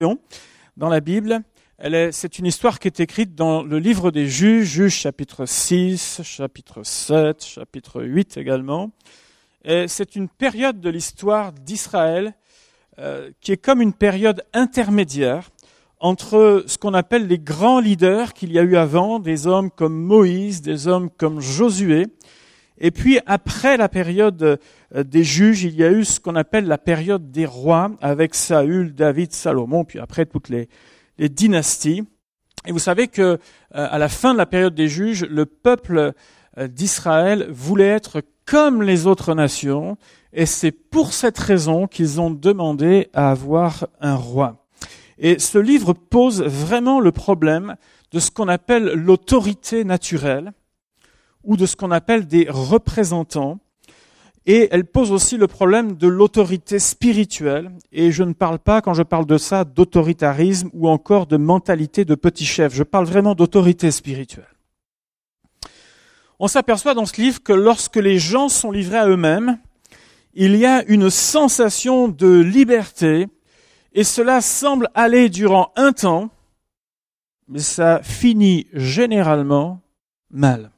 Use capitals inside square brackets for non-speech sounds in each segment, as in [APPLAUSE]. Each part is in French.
dans la Bible. C'est une histoire qui est écrite dans le livre des juges, juges chapitre 6, chapitre 7, chapitre 8 également. C'est une période de l'histoire d'Israël euh, qui est comme une période intermédiaire entre ce qu'on appelle les grands leaders qu'il y a eu avant, des hommes comme Moïse, des hommes comme Josué, et puis après la période euh, des juges, il y a eu ce qu'on appelle la période des rois avec Saül, David, Salomon, puis après toutes les, dynasties. Et vous savez que euh, à la fin de la période des juges, le peuple euh, d'Israël voulait être comme les autres nations, et c'est pour cette raison qu'ils ont demandé à avoir un roi. Et ce livre pose vraiment le problème de ce qu'on appelle l'autorité naturelle, ou de ce qu'on appelle des représentants. Et elle pose aussi le problème de l'autorité spirituelle. Et je ne parle pas, quand je parle de ça, d'autoritarisme ou encore de mentalité de petit chef. Je parle vraiment d'autorité spirituelle. On s'aperçoit dans ce livre que lorsque les gens sont livrés à eux-mêmes, il y a une sensation de liberté et cela semble aller durant un temps, mais ça finit généralement mal.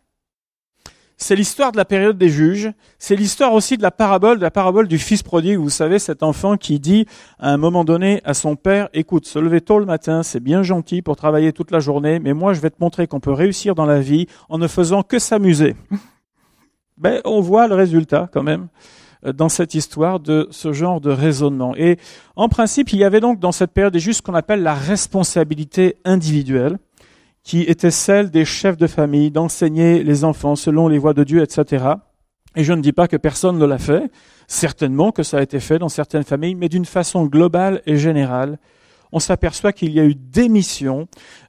C'est l'histoire de la période des juges. C'est l'histoire aussi de la parabole, de la parabole du fils prodigue. Vous savez, cet enfant qui dit à un moment donné à son père, écoute, se lever tôt le matin, c'est bien gentil pour travailler toute la journée, mais moi je vais te montrer qu'on peut réussir dans la vie en ne faisant que s'amuser. [LAUGHS] Ben, on voit le résultat quand même euh, dans cette histoire de ce genre de raisonnement. Et en principe, il y avait donc dans cette période des juges ce qu'on appelle la responsabilité individuelle qui était celle des chefs de famille, d'enseigner les enfants selon les voies de Dieu, etc. Et je ne dis pas que personne ne l'a fait, certainement que ça a été fait dans certaines familles, mais d'une façon globale et générale, on s'aperçoit qu'il y a eu démission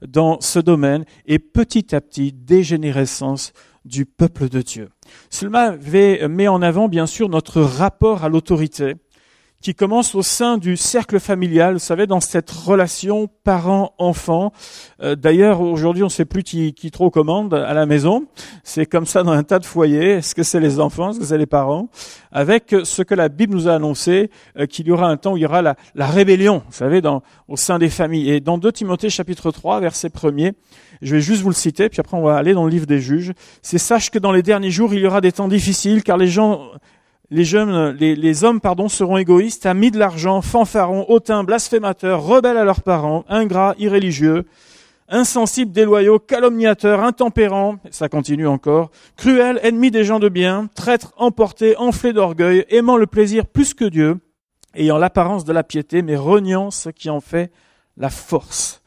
dans ce domaine et petit à petit dégénérescence du peuple de Dieu. Cela met en avant bien sûr notre rapport à l'autorité, qui commence au sein du cercle familial, vous savez, dans cette relation parent-enfant. Euh, d'ailleurs, aujourd'hui, on ne sait plus qui, qui, trop commande à la maison. C'est comme ça dans un tas de foyers. Est-ce que c'est les enfants, est-ce que c'est les parents? Avec ce que la Bible nous a annoncé, euh, qu'il y aura un temps où il y aura la, la rébellion, vous savez, dans, au sein des familles. Et dans 2 Timothée chapitre 3, verset 1er, je vais juste vous le citer, puis après on va aller dans le livre des juges. C'est sache que dans les derniers jours, il y aura des temps difficiles, car les gens les jeunes, les, hommes, pardon, seront égoïstes, amis de l'argent, fanfarons, hautains, blasphémateurs, rebelles à leurs parents, ingrats, irréligieux, insensibles, déloyaux, calomniateurs, intempérants, ça continue encore, cruels, ennemis des gens de bien, traîtres, emportés, enflés d'orgueil, aimant le plaisir plus que Dieu, ayant l'apparence de la piété, mais reniant ce qui en fait la force.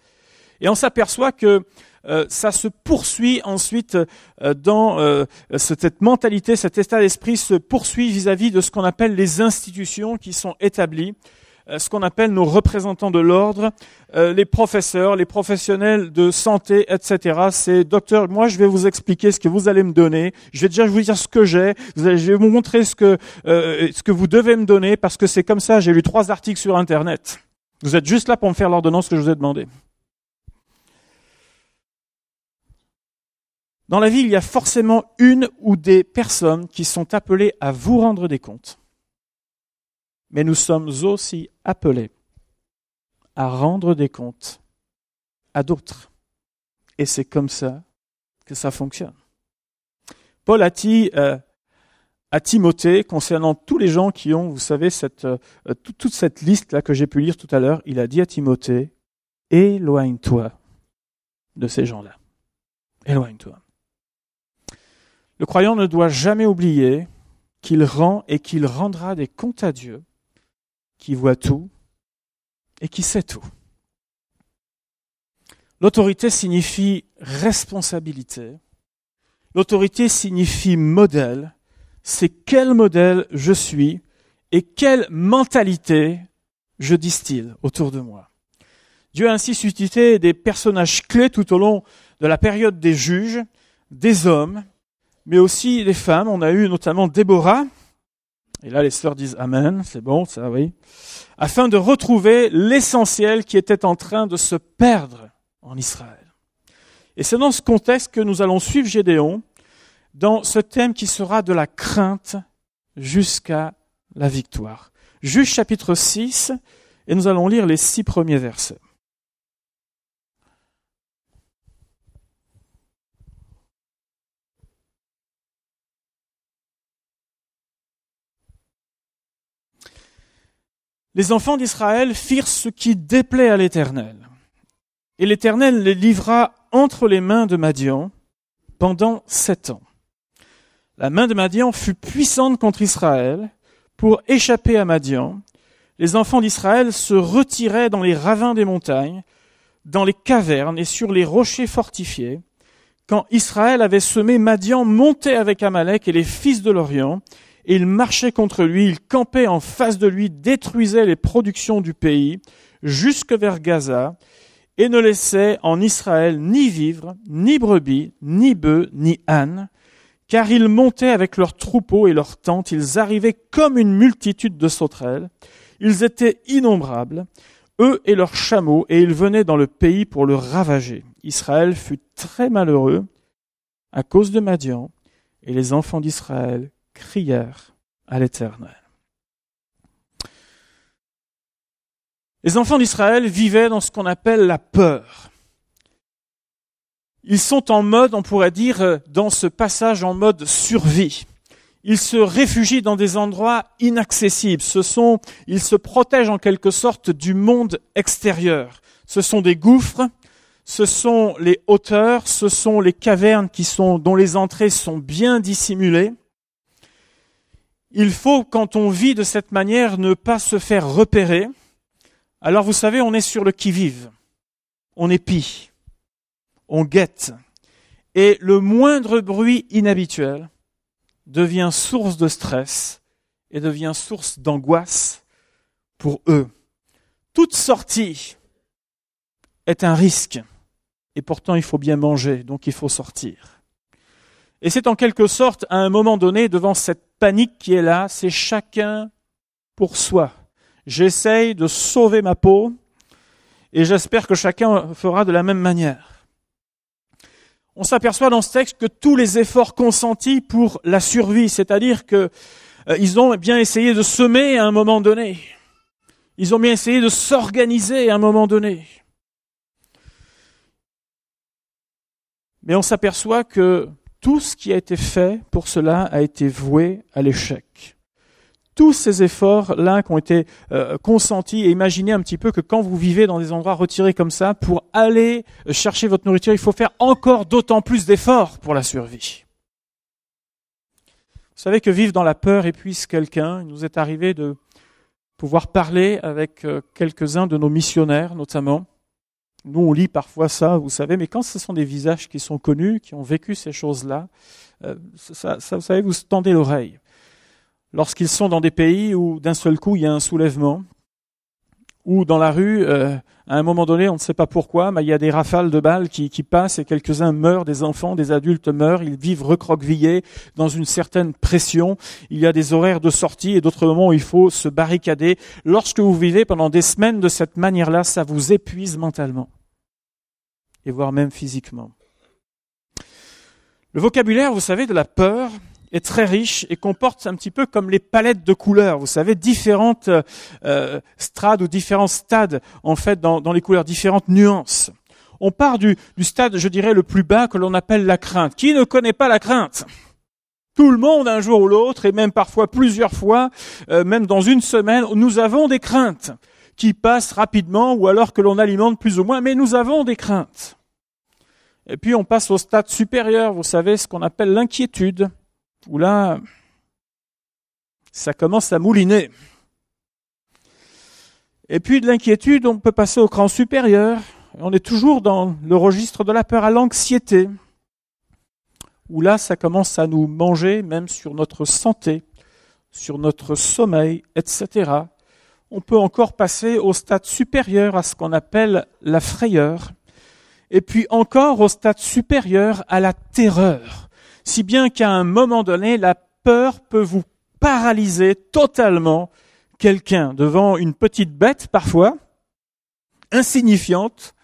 Et on s'aperçoit que euh, ça se poursuit ensuite euh, dans euh, cette mentalité, cet état d'esprit se poursuit vis-à-vis de ce qu'on appelle les institutions qui sont établies, ce qu'on appelle nos représentants de l'ordre, les professeurs, les professionnels de santé, etc. C'est docteur, moi je vais vous expliquer ce que vous allez me donner, je vais déjà vous dire ce que j'ai, je vais vous montrer ce que, ce que vous devez me donner, parce que c'est comme ça, j'ai lu trois articles sur Internet. Vous êtes juste là pour me faire l'ordonnance que je vous ai demandé. Dans la vie, il y a forcément une ou des personnes qui sont appelées à vous rendre des comptes. Mais nous sommes aussi appelés à rendre des comptes à d'autres. Et c'est comme ça que ça fonctionne. Paul a dit euh, à Timothée, concernant tous les gens qui ont, vous savez, cette, euh, toute cette liste-là que j'ai pu lire tout à l'heure, il a dit à Timothée, éloigne-toi de ces gens-là. Éloigne-toi. Le croyant ne doit jamais oublier qu'il rend et qu'il rendra des comptes à Dieu, qui voit tout et qui sait tout. L'autorité signifie responsabilité. L'autorité signifie modèle. C'est quel modèle je suis et quelle mentalité je distille autour de moi. Dieu a ainsi suscité des personnages clés tout au long de la période des juges, des hommes, mais aussi les femmes. On a eu notamment Déborah, et là les sœurs disent Amen, c'est bon, ça oui, afin de retrouver l'essentiel qui était en train de se perdre en Israël. Et c'est dans ce contexte que nous allons suivre Gédéon dans ce thème qui sera de la crainte jusqu'à la victoire. Juge chapitre 6, Et nous allons lire les six premiers versets. Les enfants d'Israël firent ce qui déplaît à l'Éternel. Et l'Éternel les livra entre les mains de Madian pendant sept ans. La main de Madian fut puissante contre Israël. Pour échapper à Madian, les enfants d'Israël se retiraient dans les ravins des montagnes, dans les cavernes et sur les rochers fortifiés. Quand Israël avait semé, Madian montait avec Amalek et les fils de l'Orient, il marchait contre lui, il campait en face de lui, détruisait les productions du pays, jusque vers Gaza, et ne laissait en Israël ni vivre, ni brebis, ni bœufs, ni ânes, car ils montaient avec leurs troupeaux et leurs tentes, ils arrivaient comme une multitude de sauterelles, ils étaient innombrables, eux et leurs chameaux, et ils venaient dans le pays pour le ravager. Israël fut très malheureux à cause de Madian, et les enfants d'Israël crièrent à l'Éternel. Les enfants d'Israël vivaient dans ce qu'on appelle la peur. Ils sont en mode, on pourrait dire, dans ce passage en mode survie. Ils se réfugient dans des endroits inaccessibles. Ils se protègent en quelque sorte du monde extérieur. Ce sont des gouffres, ce sont les hauteurs, ce sont les cavernes dont les entrées sont bien dissimulées. Il faut, quand on vit de cette manière, ne pas se faire repérer. Alors vous savez, on est sur le qui-vive. On épie. On guette. Et le moindre bruit inhabituel devient source de stress et devient source d'angoisse pour eux. Toute sortie est un risque. Et pourtant, il faut bien manger, donc il faut sortir. Et c'est en quelque sorte, à un moment donné, devant cette panique qui est là, c'est chacun pour soi. J'essaye de sauver ma peau et j'espère que chacun fera de la même manière. On s'aperçoit dans ce texte que tous les efforts consentis pour la survie, c'est-à-dire que euh, ils ont bien essayé de semer à un moment donné. Ils ont bien essayé de s'organiser à un moment donné. Mais on s'aperçoit que tout ce qui a été fait pour cela a été voué à l'échec. Tous ces efforts-là qui ont été euh, consentis, et imaginez un petit peu que quand vous vivez dans des endroits retirés comme ça, pour aller chercher votre nourriture, il faut faire encore d'autant plus d'efforts pour la survie. Vous savez que vivre dans la peur épuise quelqu'un. Il nous est arrivé de pouvoir parler avec euh, quelques-uns de nos missionnaires, notamment, nous, on lit parfois ça, vous savez, mais quand ce sont des visages qui sont connus, qui ont vécu ces choses-là, euh, ça, ça, vous savez, vous tendez l'oreille. Lorsqu'ils sont dans des pays où d'un seul coup il y a un soulèvement, ou dans la rue, euh, à un moment donné, on ne sait pas pourquoi, mais il y a des rafales de balles qui, qui passent et quelques-uns meurent, des enfants, des adultes meurent, ils vivent recroquevillés dans une certaine pression. Il y a des horaires de sortie et d'autres moments où il faut se barricader. Lorsque vous vivez pendant des semaines de cette manière-là, ça vous épuise mentalement et voire même physiquement. Le vocabulaire, vous savez, de la peur, est très riche et comporte un petit peu comme les palettes de couleurs. Vous savez, différentes euh, strades ou différents stades, en fait, dans, les couleurs, différentes nuances. On part du, du stade, je dirais, le plus bas que l'on appelle la crainte. Qui ne connaît pas la crainte? Tout le monde, un jour ou l'autre, et même parfois plusieurs fois, euh, même dans une semaine, nous avons des craintes qui passent rapidement ou alors que l'on alimente plus ou moins, mais nous avons des craintes. Et puis on passe au stade supérieur, vous savez, ce qu'on appelle l'inquiétude où là, ça commence à mouliner. Et puis de l'inquiétude, on peut passer au cran supérieur. On est toujours dans le registre de la peur à l'anxiété, où là, ça commence à nous manger, même sur notre santé, sur notre sommeil, etc. On peut encore passer au stade supérieur à ce qu'on appelle la frayeur, et puis encore au stade supérieur à la terreur si bien qu'à un moment donné, la peur peut vous paralyser totalement quelqu'un devant une petite bête parfois, insignifiante,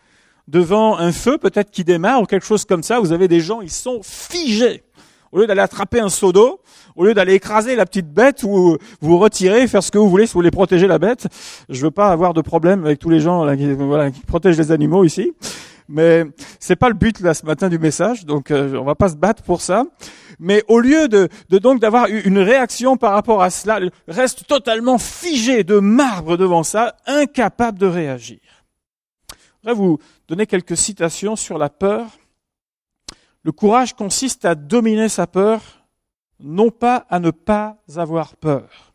devant un feu peut-être qui démarre ou quelque chose comme ça. Vous avez des gens, ils sont figés. Au lieu d'aller attraper un seau d'eau, au lieu d'aller écraser la petite bête ou vous retirer, faire ce que vous voulez si vous voulez protéger la bête. Je veux pas avoir de problème avec tous les gens qui protègent les animaux ici. Mais c'est pas le but là ce matin du message, donc euh, on va pas se battre pour ça. Mais au lieu de, donc d'avoir une réaction par rapport à cela, reste totalement figé de marbre devant ça, incapable de réagir. Je voudrais vous donner quelques citations sur la peur. Le courage consiste à dominer sa peur, non pas à ne pas avoir peur.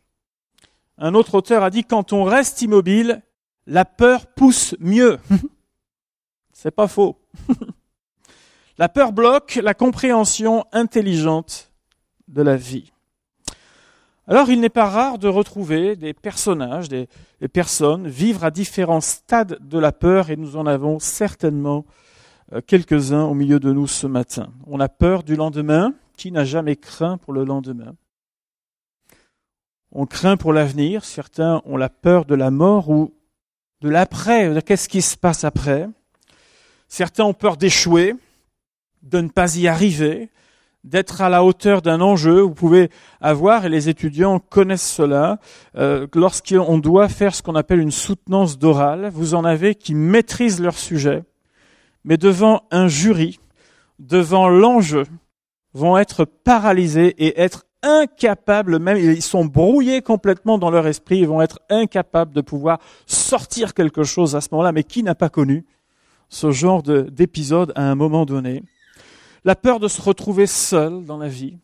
Un autre auteur a dit quand on reste immobile, la peur pousse mieux. [LAUGHS] C'est pas faux. [LAUGHS] la peur bloque la compréhension intelligente de la vie. Alors il n'est pas rare de retrouver des personnages, des, personnes vivre à différents stades de la peur et nous en avons certainement euh, quelques-uns au milieu de nous ce matin. On a peur du lendemain. Qui n'a jamais craint pour le lendemain? On craint pour l'avenir. Certains ont la peur de la mort ou de l'après. Qu'est-ce qui se passe après Certains ont peur d'échouer, de ne pas y arriver, d'être à la hauteur d'un enjeu. Vous pouvez avoir, et les étudiants connaissent cela, euh, lorsqu'on doit faire ce qu'on appelle une soutenance d'oral, vous en avez qui maîtrisent leur sujet, mais devant un jury, devant l'enjeu, vont être paralysés et être incapables, même ils sont brouillés complètement dans leur esprit, ils vont être incapables de pouvoir sortir quelque chose à ce moment-là, mais qui n'a pas connu ce genre d'épisode à un moment donné. La peur de se retrouver seul dans la vie,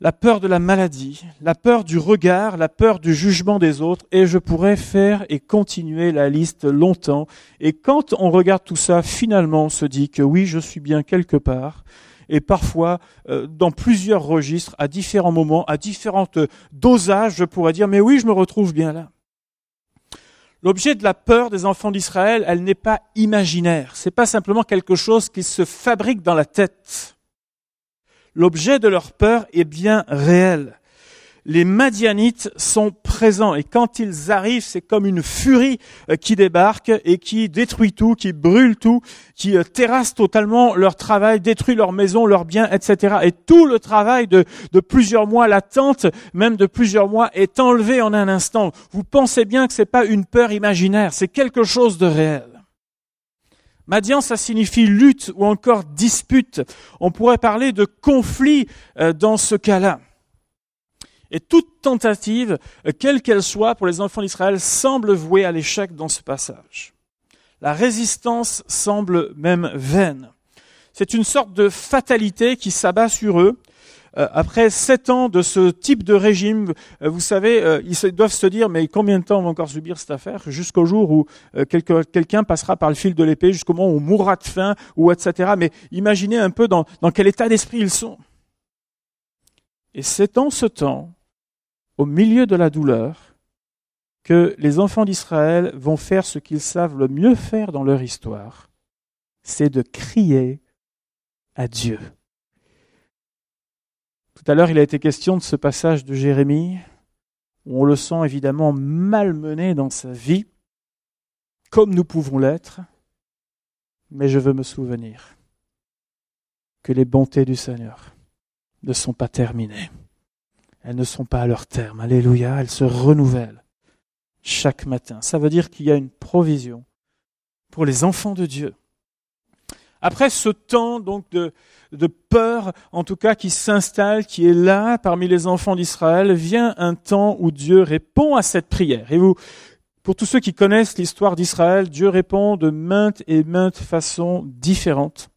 la peur de la maladie, la peur du regard, la peur du jugement des autres, et je pourrais faire et continuer la liste longtemps. Et quand on regarde tout ça, finalement, on se dit que oui, je suis bien quelque part, et parfois euh, dans plusieurs registres, à différents moments, à différentes dosages, je pourrais dire, mais oui, je me retrouve bien là. L'objet de la peur des enfants d'Israël, elle n'est pas imaginaire. C'est pas simplement quelque chose qui se fabrique dans la tête. L'objet de leur peur est bien réel les Madianites sont présents et quand ils arrivent, c'est comme une furie euh, qui débarque et qui détruit tout, qui brûle tout, qui euh, terrasse totalement leur travail, détruit leur maison, leurs biens, etc. Et tout le travail de, de plusieurs mois, l'attente même de plusieurs mois est enlevé en un instant. Vous pensez bien que c'est pas une peur imaginaire, c'est quelque chose de réel. Madian, ça signifie lutte ou encore dispute. On pourrait parler de conflit euh, dans ce cas-là. Et toute tentative, euh, quelle qu'elle soit pour les enfants d'Israël, semble vouée à l'échec dans ce passage. La résistance semble même vaine. C'est une sorte de fatalité qui s'abat sur eux. Euh, après sept ans de ce type de régime, euh, vous savez, ils doivent se dire, mais combien de temps on va encore subir cette affaire Jusqu'au jour où quelqu'un passera par le fil de l'épée, jusqu'au moment où on mourra de faim, ou etc. Mais imaginez un peu dans, dans quel état d'esprit ils sont. Et c'est en ce temps au milieu de la douleur, que les enfants d'Israël vont faire ce qu'ils savent le mieux faire dans leur histoire, c'est de crier à Dieu. Tout à l'heure, il a été question de ce passage de Jérémie, où on le sent évidemment malmené dans sa vie, comme nous pouvons l'être, mais je veux me souvenir que les bontés du Seigneur ne sont pas terminées. Elles ne sont pas à leur terme. Alléluia, elles se renouvellent chaque matin. Ça veut dire qu'il y a une provision pour les enfants de Dieu. Après ce temps donc de, de peur, en tout cas qui s'installe, qui est là parmi les enfants d'Israël, vient un temps où Dieu répond à cette prière. Et vous, pour tous ceux qui connaissent l'histoire d'Israël, Dieu répond de maintes et maintes façons différentes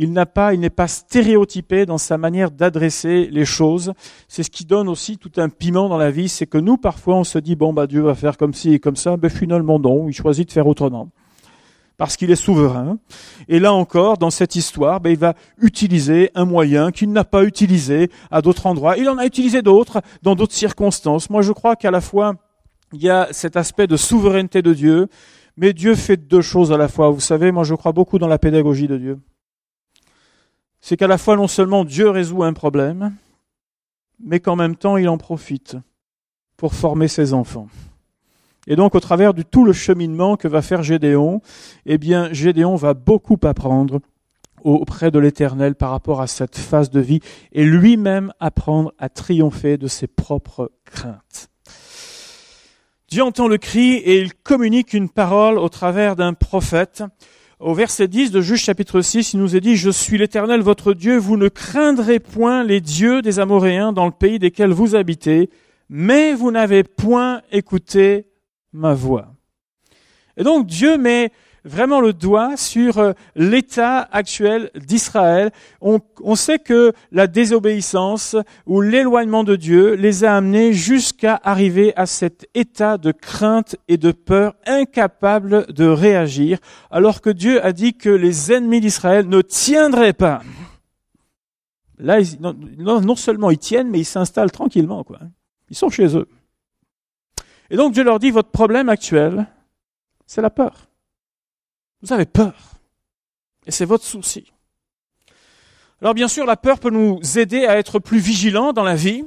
il n'a pas, il n'est pas stéréotypé dans sa manière d'adresser les choses. C'est ce qui donne aussi tout un piment dans la vie, c'est que nous, parfois, on se dit, bon, bah, Dieu va faire comme ci et comme ça, mais finalement, non, il choisit de faire autrement. Parce qu'il est souverain. Et là encore, dans cette histoire, ben, il va utiliser un moyen qu'il n'a pas utilisé à d'autres endroits. Il en a utilisé d'autres dans d'autres circonstances. Moi, je crois qu'à la fois, il y a cet aspect de souveraineté de Dieu, mais Dieu fait deux choses à la fois. Vous savez, moi, je crois beaucoup dans la pédagogie de Dieu c'est qu'à la fois non seulement Dieu résout un problème, mais qu'en même temps il en profite pour former ses enfants. Et donc au travers de tout le cheminement que va faire Gédéon, eh bien Gédéon va beaucoup apprendre auprès de l'Éternel par rapport à cette phase de vie et lui-même apprendre à triompher de ses propres craintes. Dieu entend le cri et il communique une parole au travers d'un prophète. Au verset 10 de Juge chapitre 6, il nous est dit, Je suis l'Éternel votre Dieu, vous ne craindrez point les dieux des Amoréens dans le pays desquels vous habitez, mais vous n'avez point écouté ma voix. Et donc Dieu met vraiment le doigt sur euh, l'état actuel d'Israël. On, sait que la désobéissance ou l'éloignement de Dieu les a amenés jusqu'à arriver à cet état de crainte et de peur, incapables de réagir, alors que Dieu a dit que les ennemis d'Israël ne tiendraient pas. Là, non, non seulement ils tiennent, mais ils s'installent tranquillement. Quoi. Ils sont chez eux. Et donc Dieu leur dit, votre problème actuel, c'est la peur. Vous avez peur. Et c'est votre souci. Alors bien sûr, la peur peut nous aider à être plus vigilants dans la vie,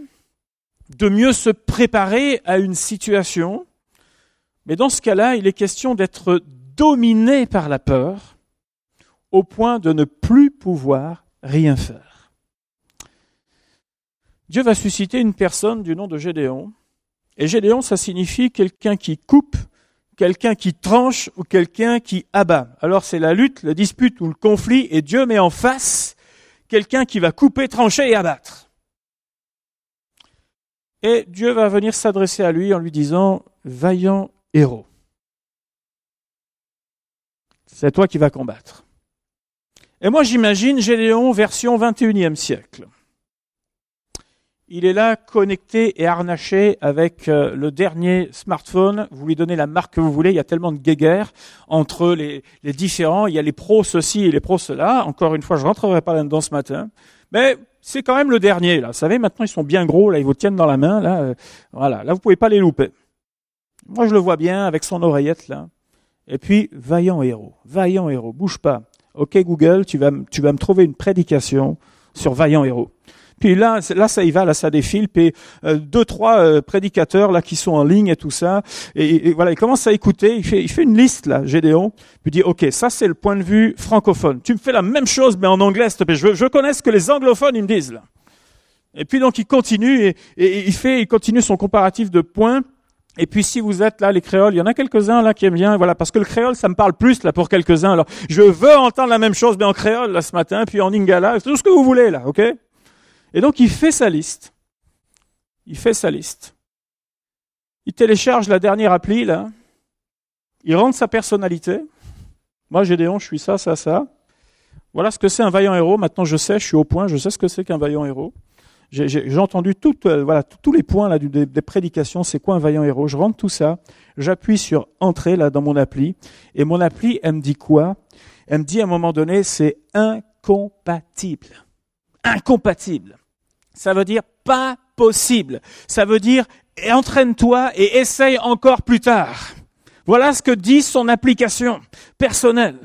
de mieux se préparer à une situation. Mais dans ce cas-là, il est question d'être dominé par la peur au point de ne plus pouvoir rien faire. Dieu va susciter une personne du nom de Gédéon. Et Gédéon, ça signifie quelqu'un qui coupe quelqu'un qui tranche ou quelqu'un qui abat. Alors c'est la lutte, la dispute ou le conflit, et Dieu met en face quelqu'un qui va couper, trancher et abattre. Et Dieu va venir s'adresser à lui en lui disant, vaillant héros, c'est toi qui vas combattre. Et moi j'imagine Gédéon version 21e siècle il est là connecté et harnaché avec euh, le dernier smartphone. Vous lui donnez la marque que vous voulez. Il y a tellement de guéguerre entre les, différents. Il y a les pros ceci et les pros cela. Encore une fois, je rentrerai pas là-dedans ce matin. Mais c'est quand même le dernier, là. Vous savez, maintenant, ils sont bien gros, là. Ils vous tiennent dans la main, là. Euh, voilà. Là, vous pouvez pas les louper. Moi, je le vois bien avec son oreillette, là. Et puis, vaillant héros. Vaillant héros. Bouge pas. OK, Google, tu vas, tu vas me trouver une prédication sur vaillant héros. Puis là, là ça y va, là ça défile. Puis euh, deux, trois euh, prédicateurs là qui sont en ligne et tout ça. Et, voilà, il commence à écouter. Il fait, il fait une liste là, Gédéon. Puis dit, ok, ça c'est le point de vue francophone. Tu me fais la même chose mais en anglais, s'il te plaît. Je, je connais ce que les anglophones ils me disent là. Et puis donc il continue et, et il fait, il continue son comparatif de points. Et puis si vous êtes là, les créoles, il y en a quelques-uns là qui aiment bien, voilà, parce que le créole, ça me parle plus là pour quelques-uns. Alors, je veux entendre la même chose, mais en créole là ce matin, puis en ingala, tout ce que vous voulez là, ok? Et donc il fait sa liste. Il fait sa liste. Il télécharge la dernière appli, là. Il rentre sa personnalité. Moi, Gédéon, je suis ça, ça, ça. Voilà ce que c'est un vaillant héros. Maintenant, je sais, je suis au point, je sais ce que c'est qu'un vaillant héros. J'ai entendu tout, euh, voilà, tous les points là, des, prédications, c'est quoi un vaillant héros? Je rentre tout ça, j'appuie sur Entrée là dans mon appli, et mon appli, elle me dit quoi? Elle me dit à un moment donné, c'est incompatible. Incompatible. Ça veut dire pas possible. Ça veut dire entraîne-toi et essaye encore plus tard. Voilà ce que dit son application personnelle.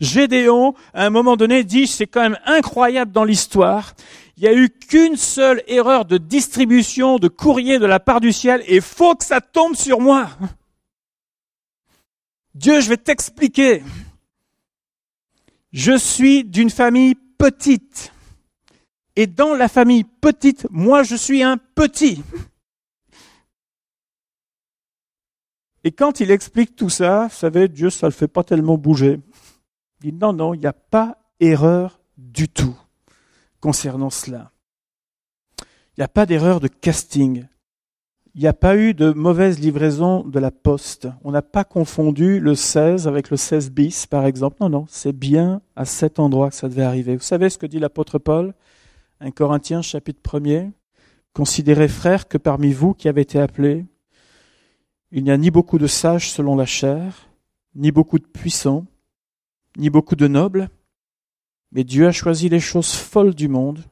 Gédéon, à un moment donné, dit, c'est quand même incroyable dans l'histoire, il n'y a eu qu'une seule erreur de distribution de courrier de la part du ciel et faut que ça tombe sur moi. Dieu, je vais t'expliquer. Je suis d'une famille petite. Et dans la famille petite, moi je suis un petit. Et quand il explique tout ça, vous savez, Dieu, ça le fait pas tellement bouger. Il dit non, non, il n'y a pas erreur du tout concernant cela. Il n'y a pas d'erreur de casting. Il n'y a pas eu de mauvaise livraison de la poste. On n'a pas confondu le 16 avec le 16 bis, par exemple. Non, non, c'est bien à cet endroit que ça devait arriver. Vous savez ce que dit l'apôtre Paul? 1 Corinthiens chapitre 1er, Considérez frères que parmi vous qui avez été appelés, il n'y a ni beaucoup de sages selon la chair, ni beaucoup de puissants, ni beaucoup de nobles, mais Dieu a choisi les choses folles du monde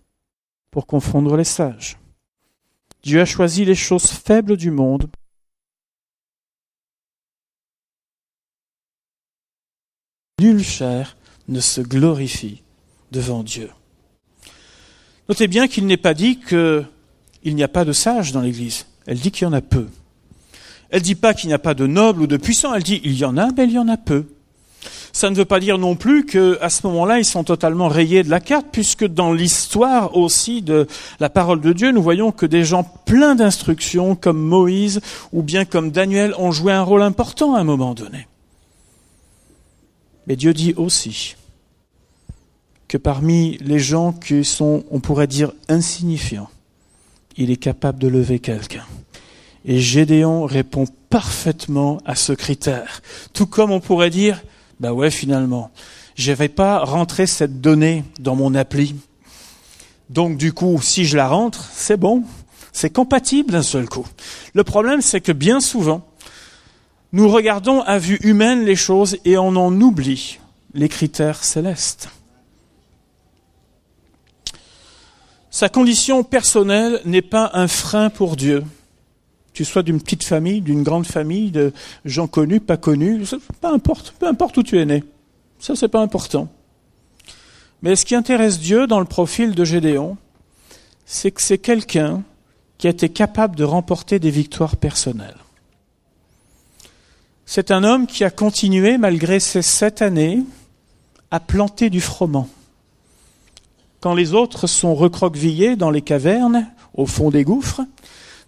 pour confondre les sages. Dieu a choisi les choses faibles du monde Nulle chair ne se glorifie devant Dieu. Notez bien qu'il n'est pas dit qu'il n'y a pas de sages dans l'Église. Elle dit qu'il y en a peu. Elle dit pas qu'il n'y a pas de nobles ou de puissants. Elle dit il y en a, mais il y en a peu. ça ne veut pas dire non plus qu'à ce moment-là, ils sont totalement rayés de la carte, puisque dans l'histoire aussi de la parole de Dieu, nous voyons que des gens pleins d'instructions, comme Moïse ou bien comme Daniel, ont joué un rôle important à un moment donné. Mais Dieu dit aussi que parmi les gens qui sont, on pourrait dire, insignifiants, il est capable de lever quelqu'un. Et Gédéon répond parfaitement à ce critère. Tout comme on pourrait dire, bah ouais, finalement, je vais pas rentrer cette donnée dans mon appli. Donc du coup, si je la rentre, c'est bon, c'est compatible d'un seul coup. Le problème, c'est que bien souvent, nous regardons à vue humaine les choses et on en oublie les critères célestes. Sa condition personnelle n'est pas un frein pour Dieu tu sois d'une petite famille, d'une grande famille, de gens connus, pas connus, peu importe, peu importe où tu es né. Ça, c'est pas important. Mais ce qui intéresse Dieu dans le profil de Gédéon, c'est que c'est quelqu'un qui a été capable de remporter des victoires personnelles. C'est un homme qui a continué, malgré ces sept années, à planter du froment. Quand les autres sont recroquevillés dans les cavernes, au fond des gouffres,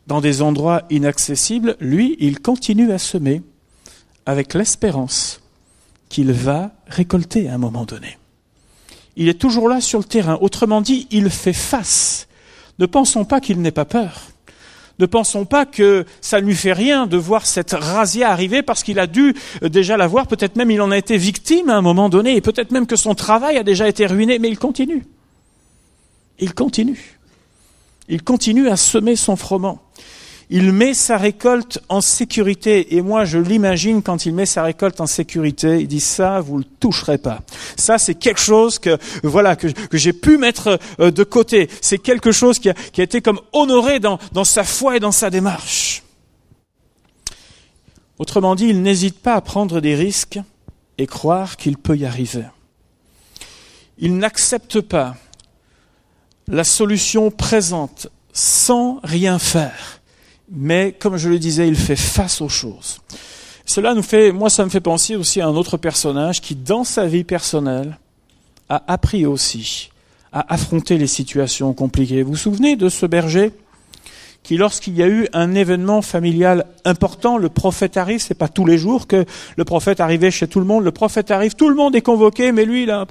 dans des endroits inaccessibles, lui, il continue à semer avec l'espérance qu'il va récolter à un moment donné. Il est toujours là sur le terrain. Autrement dit, il fait face. Ne pensons pas qu'il n'ait pas peur. Ne pensons pas que ça ne lui fait rien de voir cette razzia arriver parce qu'il a dû déjà la voir, peut-être même il en a été victime à un moment donné, et peut-être même que son travail a déjà été ruiné, mais il continue. Il continue. Il continue à semer son froment. Il met sa récolte en sécurité. Et moi, je l'imagine quand il met sa récolte en sécurité, il dit ça, vous le toucherez pas. Ça, c'est quelque chose que, voilà, que, j'ai pu mettre euh, de côté. C'est quelque chose qui a, été comme honoré dans sa foi et dans sa démarche. Autrement dit, il n'hésite pas à prendre des risques et croire qu'il peut y arriver. Il n'accepte pas la solution présente sans rien faire mais comme je le disais, il fait face aux choses. Cela nous fait, moi, ça me fait penser aussi à un autre personnage qui, dans sa vie personnelle, a appris aussi à affronter les situations compliquées. Vous vous souvenez de ce berger qui, lorsqu'il y a eu un événement familial important, le prophète arrive, c'est pas tous les jours que le prophète arrivait chez tout le monde, le prophète arrive, tout le monde est convoqué, mais lui, là,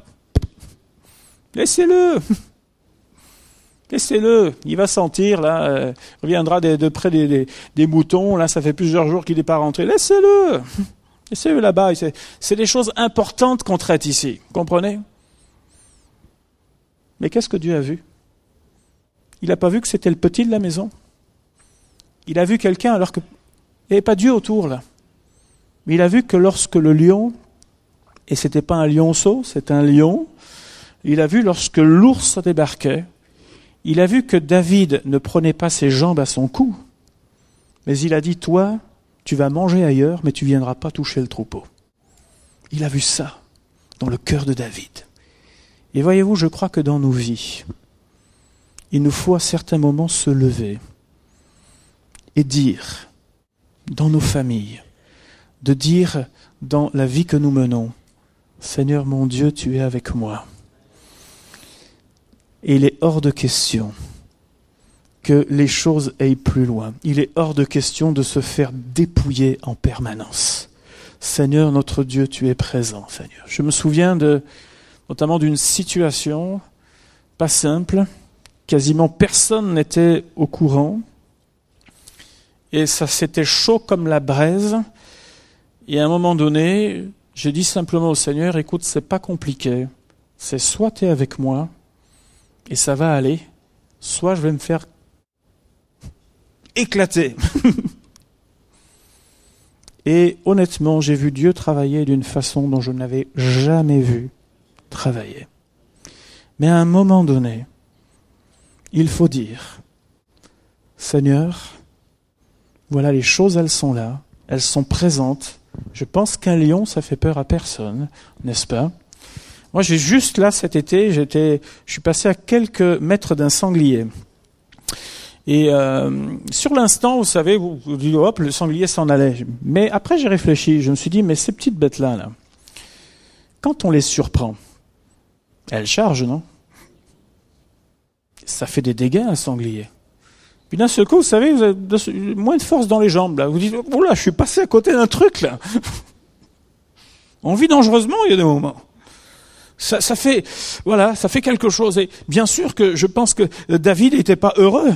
laissez-le, Laissez-le, il va sentir, là, euh, reviendra de, près des, moutons, là, ça fait plusieurs jours qu'il n'est pas rentré. Laissez-le, [LAUGHS] laissez-le là-bas. C'est des choses importantes qu'on traite ici, comprenez? Mais qu'est-ce que Dieu a vu? Il n'a pas vu que c'était le petit de la maison? Il a vu quelqu'un alors que... Il n'y avait pas Dieu autour, là. Mais il a vu que lorsque le lion, et c'était pas un lionceau, c'est un lion, il a vu lorsque l'ours débarquait, il a vu que David ne prenait pas ses jambes à son cou, mais il a dit, toi, tu vas manger ailleurs, mais tu viendras pas toucher le troupeau. Il a vu ça dans le cœur de David. Et voyez-vous, je crois que dans nos vies, il nous faut à certains moments se lever et dire, dans nos familles, de dire dans la vie que nous menons, Seigneur mon Dieu, tu es avec moi. Et il est hors de question que les choses aillent plus loin. Il est hors de question de se faire dépouiller en permanence. Seigneur notre Dieu, tu es présent, Seigneur. Je me souviens de, notamment d'une situation pas simple. Quasiment personne n'était au courant. Et ça s'était chaud comme la braise. Et à un moment donné, j'ai dit simplement au Seigneur, écoute, c'est pas compliqué. C'est soit tu es avec moi, et ça va aller, soit je vais me faire éclater. [LAUGHS] et honnêtement, j'ai vu Dieu travailler d'une façon dont je n'avais jamais vu travailler. Mais à un moment donné, il faut dire, Seigneur, voilà les choses, elles sont là, elles sont présentes. Je pense qu'un lion, ça fait peur à personne, n'est-ce pas? Moi, j'ai juste là cet été, j'étais, je suis passé à quelques mètres d'un sanglier. Et euh, sur l'instant, vous savez, vous, dites, hop, le sanglier s'en allait. Mais après, j'ai réfléchi. Je me suis dit, mais ces petites bêtes-là, là, quand on les surprend, elles chargent, non? Ça fait des dégâts, un sanglier. Puis d'un seul coup, vous savez, vous avez moins de force dans les jambes, là. Vous dites, là, je suis passé à côté d'un truc, là. [LAUGHS] On vit dangereusement, il y a des moments. Ça, fait, voilà, ça fait quelque chose. Et bien sûr que je pense que David n'était pas heureux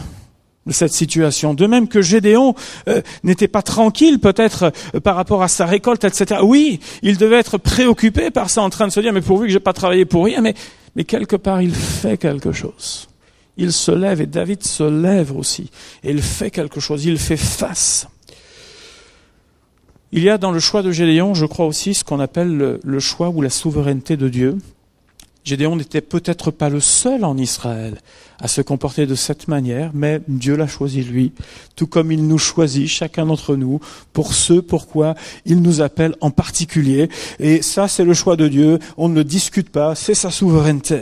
de cette situation. De même que Gédéon euh, n'était pas tranquille peut-être euh, par rapport à sa récolte, etc. Oui, il devait être préoccupé par ça, en train de se dire, mais pourvu que j'ai pas travaillé pour rien, mais quelque part il fait quelque chose. Il se lève et David se lève aussi. Et il fait quelque chose, il fait face. Il y a dans le choix de Gédéon, je crois aussi, ce qu'on appelle le choix ou la souveraineté de Dieu. Gédéon n'était peut-être pas le seul en Israël à se comporter de cette manière, mais Dieu l'a choisi lui, tout comme il nous choisit, chacun d'entre nous, pour ce pourquoi il nous appelle en particulier. Et ça, c'est le choix de Dieu, on ne le discute pas, c'est sa souveraineté.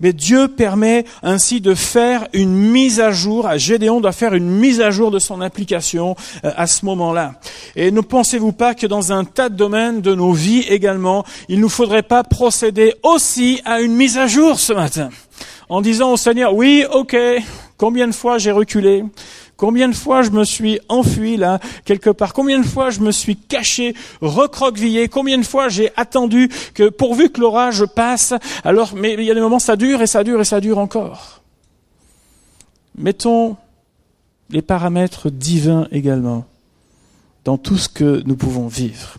Mais Dieu permet ainsi de faire une mise à jour. Gédéon doit faire une mise à jour de son application euh, à ce moment-là. Et ne pensez-vous pas que dans un tas de domaines de nos vies également, il nous faudrait pas procéder aussi à une mise à jour ce matin en disant au Seigneur, oui, ok, combien de fois j'ai reculé, Combien de fois je me suis enfui là, quelque part? Combien de fois je me suis caché, recroquevillé? Combien de fois j'ai attendu que pourvu que l'orage passe Alors, mais il y a des moments ça dure et ça dure et ça dure encore. Mettons les paramètres divins également dans tout ce que nous pouvons vivre.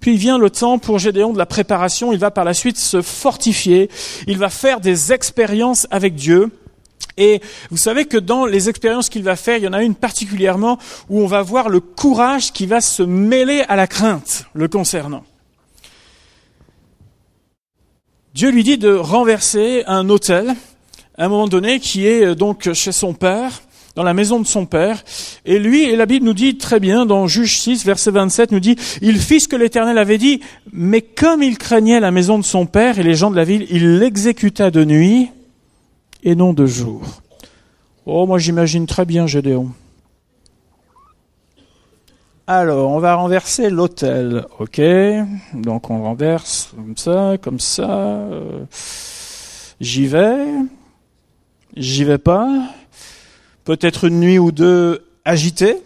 Puis vient le temps pour Gédéon de la préparation, il va par la suite se fortifier, il va faire des expériences avec Dieu, et vous savez que dans les expériences qu'il va faire, il y en a une particulièrement où on va voir le courage qui va se mêler à la crainte le concernant. Dieu lui dit de renverser un autel à un moment donné qui est euh, donc chez son père, dans la maison de son père. Et lui, et la Bible nous dit très bien, dans Juge 6, verset 27, nous dit, il fit ce que l'Éternel avait dit, mais comme il craignait la maison de son père et les gens de la ville, il l'exécuta de nuit et non de jour. Oh, moi j'imagine très bien Gédéon. Alors, on va renverser l'autel, ok? Donc on renverse comme ça, comme ça. Euh, j'y vais, j'y vais pas. Peut-être une nuit ou deux agité.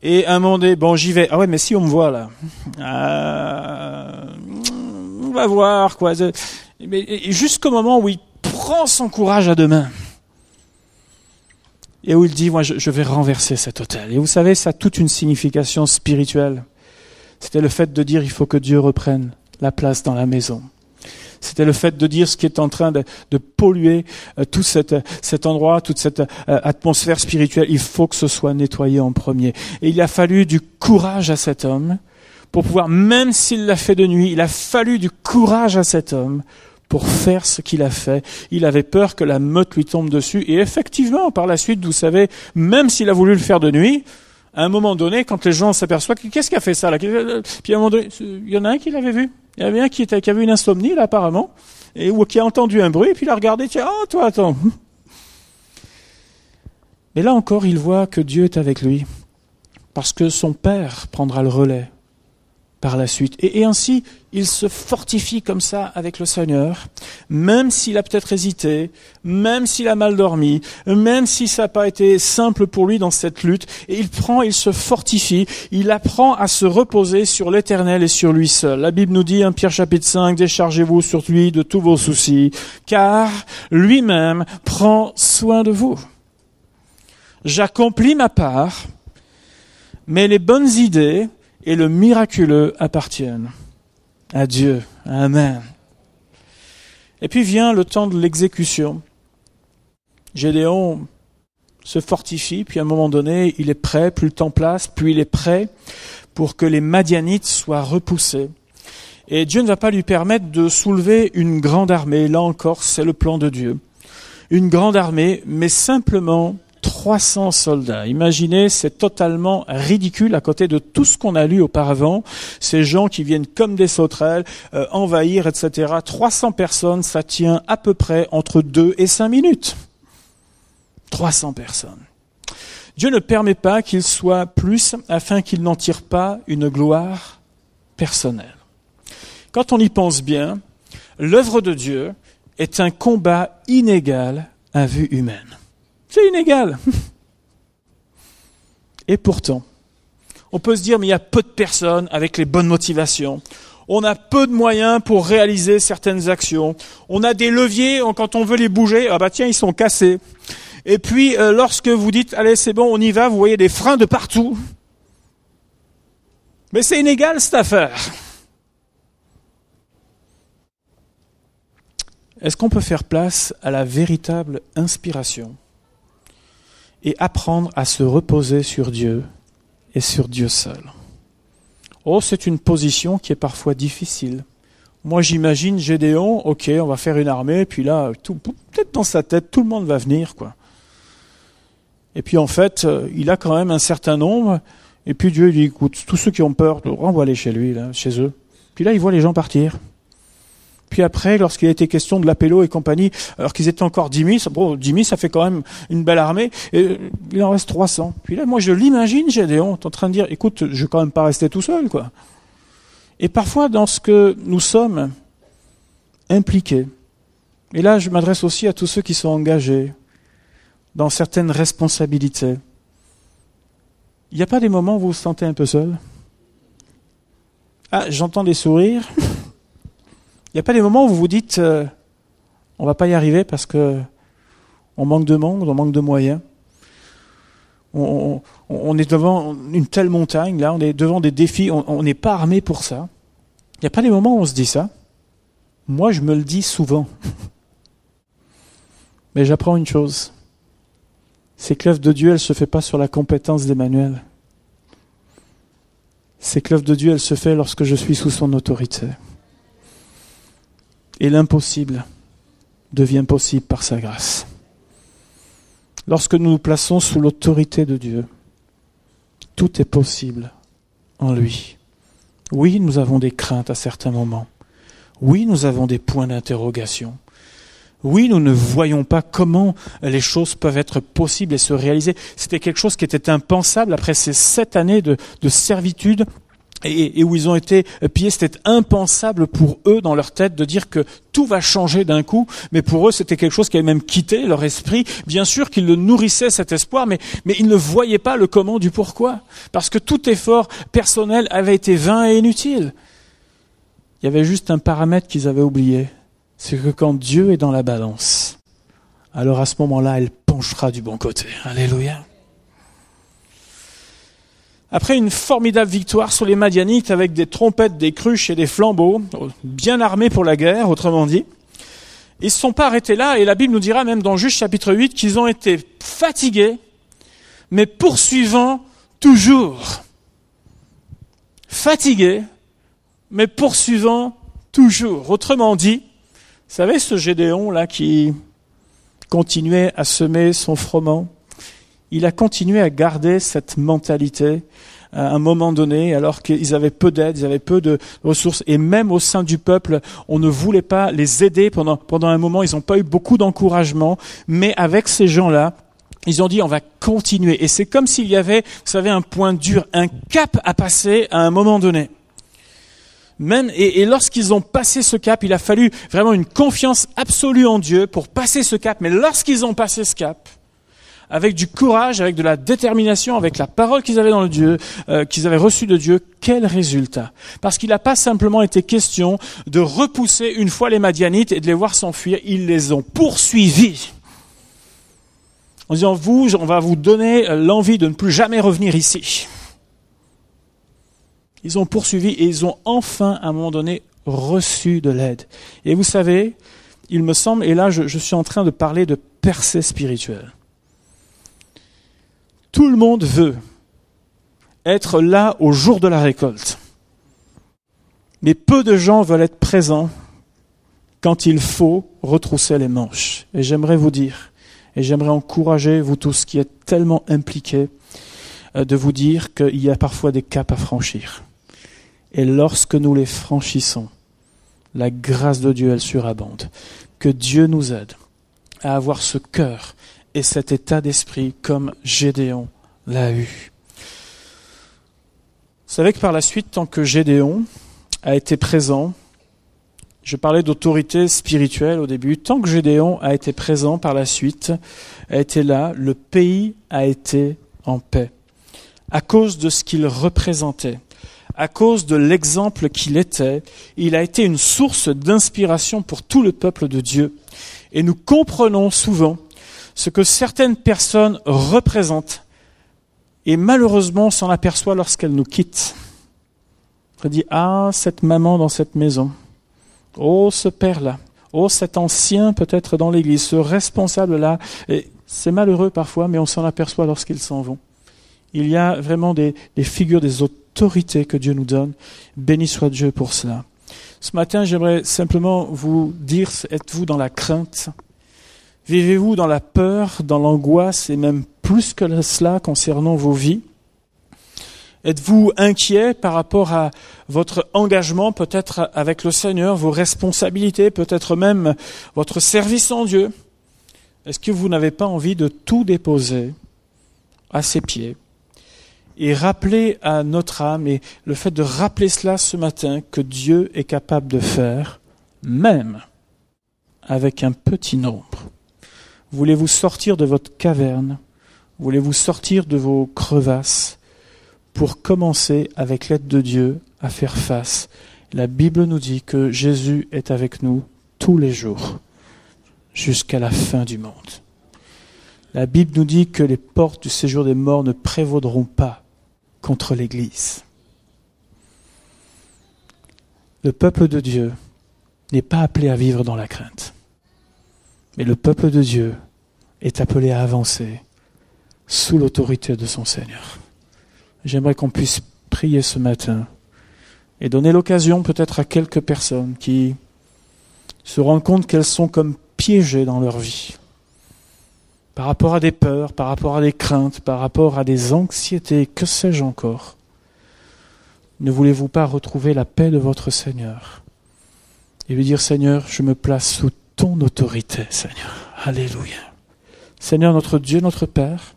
Et un moment donné, bon, j'y vais. Ah ouais, mais si on me voit là, euh, on va voir quoi. Mais jusqu'au moment où il prend son courage à deux mains. Et où il dit, moi, je, vais renverser cet hôtel. Et vous savez, ça a toute une signification spirituelle. C'était le fait de dire, il faut que Dieu reprenne la place dans la maison. C'était le fait de dire ce qui est en train de, polluer euh, tout cet, cet endroit, toute cette euh, atmosphère spirituelle. Il faut que ce soit nettoyé en premier. Et il a fallu du courage à cet homme pour pouvoir, même s'il l'a fait de nuit, il a fallu du courage à cet homme pour faire ce qu'il a fait. Il avait peur que la meute lui tombe dessus. Et effectivement, par la suite, vous savez, même s'il a voulu le faire de nuit, à un moment donné, quand les gens s'aperçoivent, qu'est-ce qui a fait ça là? Puis à un moment donné, il y en a un qui l'avait vu. Il y avait un qui, avait une insomnie là apparemment, et ou qui a entendu un bruit, et puis il a regardé, tiens, oh toi attends. Et là encore, il voit que Dieu est avec lui, parce que son père prendra le relais par la suite. Et, ainsi, il se fortifie comme ça avec le Seigneur, même s'il a peut-être hésité, même s'il a mal dormi, même si ça n'a pas été simple pour lui dans cette lutte. Et il prend, il se fortifie, il apprend à se reposer sur l'Éternel et sur lui seul. La Bible nous dit, 1 Pierre chapitre 5, déchargez-vous sur lui de tous vos soucis, car lui-même prend soin de vous. J'accomplis ma part, mais les bonnes idées, et le miraculeux appartiennent à Dieu. Amen. Et puis vient le temps de l'exécution. Gédéon se fortifie, puis à un moment donné, il est prêt, plus le temps passe, plus il est prêt pour que les Madianites soient repoussés. Et Dieu ne va pas lui permettre de soulever une grande armée, là encore, c'est le plan de Dieu. Une grande armée, mais simplement 300 soldats. Imaginez, c'est totalement ridicule à côté de tout ce qu'on a lu auparavant. Ces gens qui viennent comme des sauterelles, euh, envahir, etc. 300 personnes, ça tient à peu près entre 2 et 5 minutes. 300 personnes. Dieu ne permet pas qu'il soit plus afin qu'il n'en tire pas une gloire personnelle. quand on y pense bien, l'œuvre de Dieu est un combat inégal à vue humaine. C'est inégal. [LAUGHS] Et pourtant, on peut se dire, mais il y a peu de personnes avec les bonnes motivations. On a peu de moyens pour réaliser certaines actions. On a des leviers, quand on veut les bouger, ah bah tiens, ils sont cassés. Et puis, euh, lorsque vous dites, allez, c'est bon, on y va, vous voyez des freins de partout. Mais c'est inégal, cette affaire. Est-ce qu'on peut faire place à la véritable inspiration? Et apprendre à se reposer sur Dieu et sur Dieu seul Oh, c'est une position qui est parfois difficile. Moi, j'imagine Gédéon, ok, on va faire une armée, puis là, peut-être dans sa tête, tout le monde va venir, quoi. Et puis en fait, euh, il a quand même un certain nombre, et puis Dieu dit, écoute, tous ceux qui ont peur, renvoie-les chez lui, là, chez eux. Puis là, il voit les gens partir. Puis après, lorsqu'il a été question de l'Apello et compagnie, alors qu'ils étaient encore 10 000, bon, 10 000, ça fait quand même une belle armée, et euh, il en reste 300. Puis là, moi, je l'imagine, Gédéon, en train de dire, écoute, je vais quand même pas rester tout seul, quoi. Et parfois, dans ce que nous sommes impliqués, et là, je m'adresse aussi à tous ceux qui sont engagés dans certaines responsabilités, il n'y a pas des moments où vous vous sentez un peu seul? Ah, j'entends des sourires. Il n'y a pas des moments où vous vous dites, euh, on va pas y arriver parce que on manque de monde, on manque de moyens. On, est devant une telle montagne, là, on est devant des défis, on n'est pas armé pour ça. Il n'y a pas des moments où on se dit ça. Moi, je me le dis souvent. [LAUGHS] Mais j'apprends une chose. C'est que l'œuvre de Dieu, elle ne se fait pas sur la compétence d'Emmanuel. C'est que l'œuvre de Dieu, elle se fait lorsque je suis sous son autorité. Et l'impossible devient possible par sa grâce. Lorsque nous nous plaçons sous l'autorité de Dieu, tout est possible en lui. Oui, nous avons des craintes à certains moments. Oui, nous avons des points d'interrogation. Oui, nous ne voyons pas comment les choses peuvent être possibles et se réaliser. C'était quelque chose qui était impensable après ces sept années de, servitude et, où ils ont été pillés, c'était impensable pour eux dans leur tête de dire que tout va changer d'un coup, mais pour eux c'était quelque chose qui avait même quitté leur esprit. Bien sûr qu'ils le nourrissaient cet espoir, mais, mais ils ne voyaient pas le comment du pourquoi, parce que tout effort personnel avait été vain et inutile. Il y avait juste un paramètre qu'ils avaient oublié, c'est que quand Dieu est dans la balance, alors à ce moment-là, elle penchera du bon côté. Alléluia. Après une formidable victoire sur les Madianites avec des trompettes, des cruches et des flambeaux, bien armés pour la guerre, autrement dit, ils ne se sont pas arrêtés là, et la Bible nous dira même dans Juge chapitre 8 qu'ils ont été fatigués, mais poursuivant toujours. Fatigués, mais poursuivant toujours. Autrement dit, vous savez ce Gédéon là qui continuait à semer son froment? Il a continué à garder cette mentalité à un moment donné, alors qu'ils avaient peu d'aide, ils avaient peu de ressources, et même au sein du peuple, on ne voulait pas les aider pendant, pendant un moment, ils n'ont pas eu beaucoup d'encouragement, mais avec ces gens-là, ils ont dit on va continuer. Et c'est comme s'il y avait, vous savez, un point dur, un cap à passer à un moment donné. Même, et lorsqu'ils ont passé ce cap, il a fallu vraiment une confiance absolue en Dieu pour passer ce cap. Mais lorsqu'ils ont passé ce cap, avec du courage, avec de la détermination, avec la parole qu'ils avaient dans le Dieu, euh, qu'ils avaient reçue de Dieu, quel résultat? Parce qu'il n'a pas simplement été question de repousser une fois les Madianites et de les voir s'enfuir, ils les ont poursuivis. En disant, vous, on va vous donner l'envie de ne plus jamais revenir ici. Ils ont poursuivi et ils ont enfin, à un moment donné, reçu de l'aide. Et vous savez, il me semble, et là je suis en train de parler de percée spirituelle. Tout le monde veut être là au jour de la récolte. Mais peu de gens veulent être présents quand il faut retrousser les manches. Et j'aimerais vous dire, et j'aimerais encourager vous tous qui êtes tellement impliqués, euh, de vous dire qu'il y a parfois des caps à franchir. Et lorsque nous les franchissons, la grâce de Dieu, elle surabonde. Que Dieu nous aide à avoir ce cœur et cet état d'esprit comme Gédéon eu. Vous savez que par la suite, tant que Gédéon a été présent Je parlais d'autorité spirituelle au début. Tant que Gédéon a été présent par la suite, a été là, le pays a été en paix. À cause de ce qu'il représentait, à cause de l'exemple qu'il était, il a été une source d'inspiration pour tout le peuple de Dieu. Et nous comprenons souvent ce que certaines personnes représentent. Et malheureusement, on s'en aperçoit lorsqu'elles nous quittent. On dit, ah, cette maman dans cette maison. Oh, ce père-là. Oh, cet ancien peut-être dans l'église, ce responsable-là. C'est malheureux parfois, mais on s'en aperçoit lorsqu'ils s'en vont. Il y a vraiment des, des figures, des autorités que Dieu nous donne. Béni soit Dieu pour cela. Ce matin, j'aimerais simplement vous dire, êtes-vous dans la crainte? Vivez-vous dans la peur, dans l'angoisse et même plus que cela concernant vos vies? Êtes-vous inquiet par rapport à votre engagement peut-être avec le Seigneur, vos responsabilités, peut-être même votre service en Dieu? Est-ce que vous n'avez pas envie de tout déposer à ses pieds et rappeler à notre âme, et le fait de rappeler cela ce matin, que Dieu est capable de faire, même avec un petit nombre? Voulez-vous sortir de votre caverne? Voulez-vous sortir de vos crevasses pour commencer, avec l'aide de Dieu, à faire face? La Bible nous dit que Jésus est avec nous tous les jours, jusqu'à la fin du monde. La Bible nous dit que les portes du séjour des morts ne prévaudront pas contre l'Église. Le peuple de Dieu n'est pas appelé à vivre dans la crainte. Mais le peuple de Dieu est appelé à avancer sous l'autorité de son Seigneur. J'aimerais qu'on puisse prier ce matin et donner l'occasion peut-être à quelques personnes qui se rendent compte qu'elles sont comme piégées dans leur vie par rapport à des peurs, par rapport à des craintes, par rapport à des anxiétés, que sais-je encore. Ne voulez-vous pas retrouver la paix de votre Seigneur et lui dire Seigneur, je me place sous ton autorité, Seigneur. Alléluia. Seigneur notre Dieu, notre Père,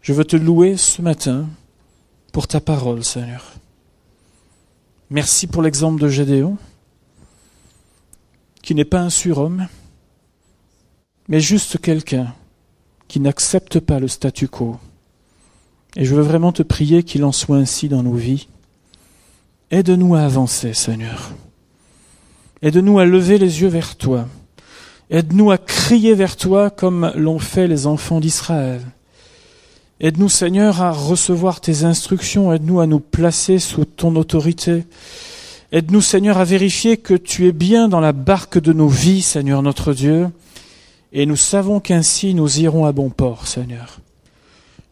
je veux te louer ce matin pour ta parole, Seigneur. Merci pour l'exemple de Gédéon, qui n'est pas un surhomme, mais juste quelqu'un qui n'accepte pas le statu quo. Et je veux vraiment te prier qu'il en soit ainsi dans nos vies. Aide-nous à avancer, Seigneur. Aide-nous à lever les yeux vers toi. Aide-nous à crier vers toi comme l'ont fait les enfants d'Israël. Aide-nous, Seigneur, à recevoir tes instructions. Aide-nous à nous placer sous ton autorité. Aide-nous, Seigneur, à vérifier que tu es bien dans la barque de nos vies, Seigneur notre Dieu. Et nous savons qu'ainsi nous irons à bon port, Seigneur.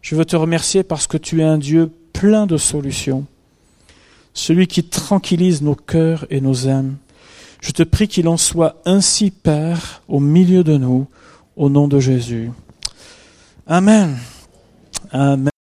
Je veux te remercier parce que tu es un Dieu plein de solutions, celui qui tranquillise nos cœurs et nos âmes. Je te prie qu'il en soit ainsi, Père, au milieu de nous, au nom de Jésus. Amen. Amen.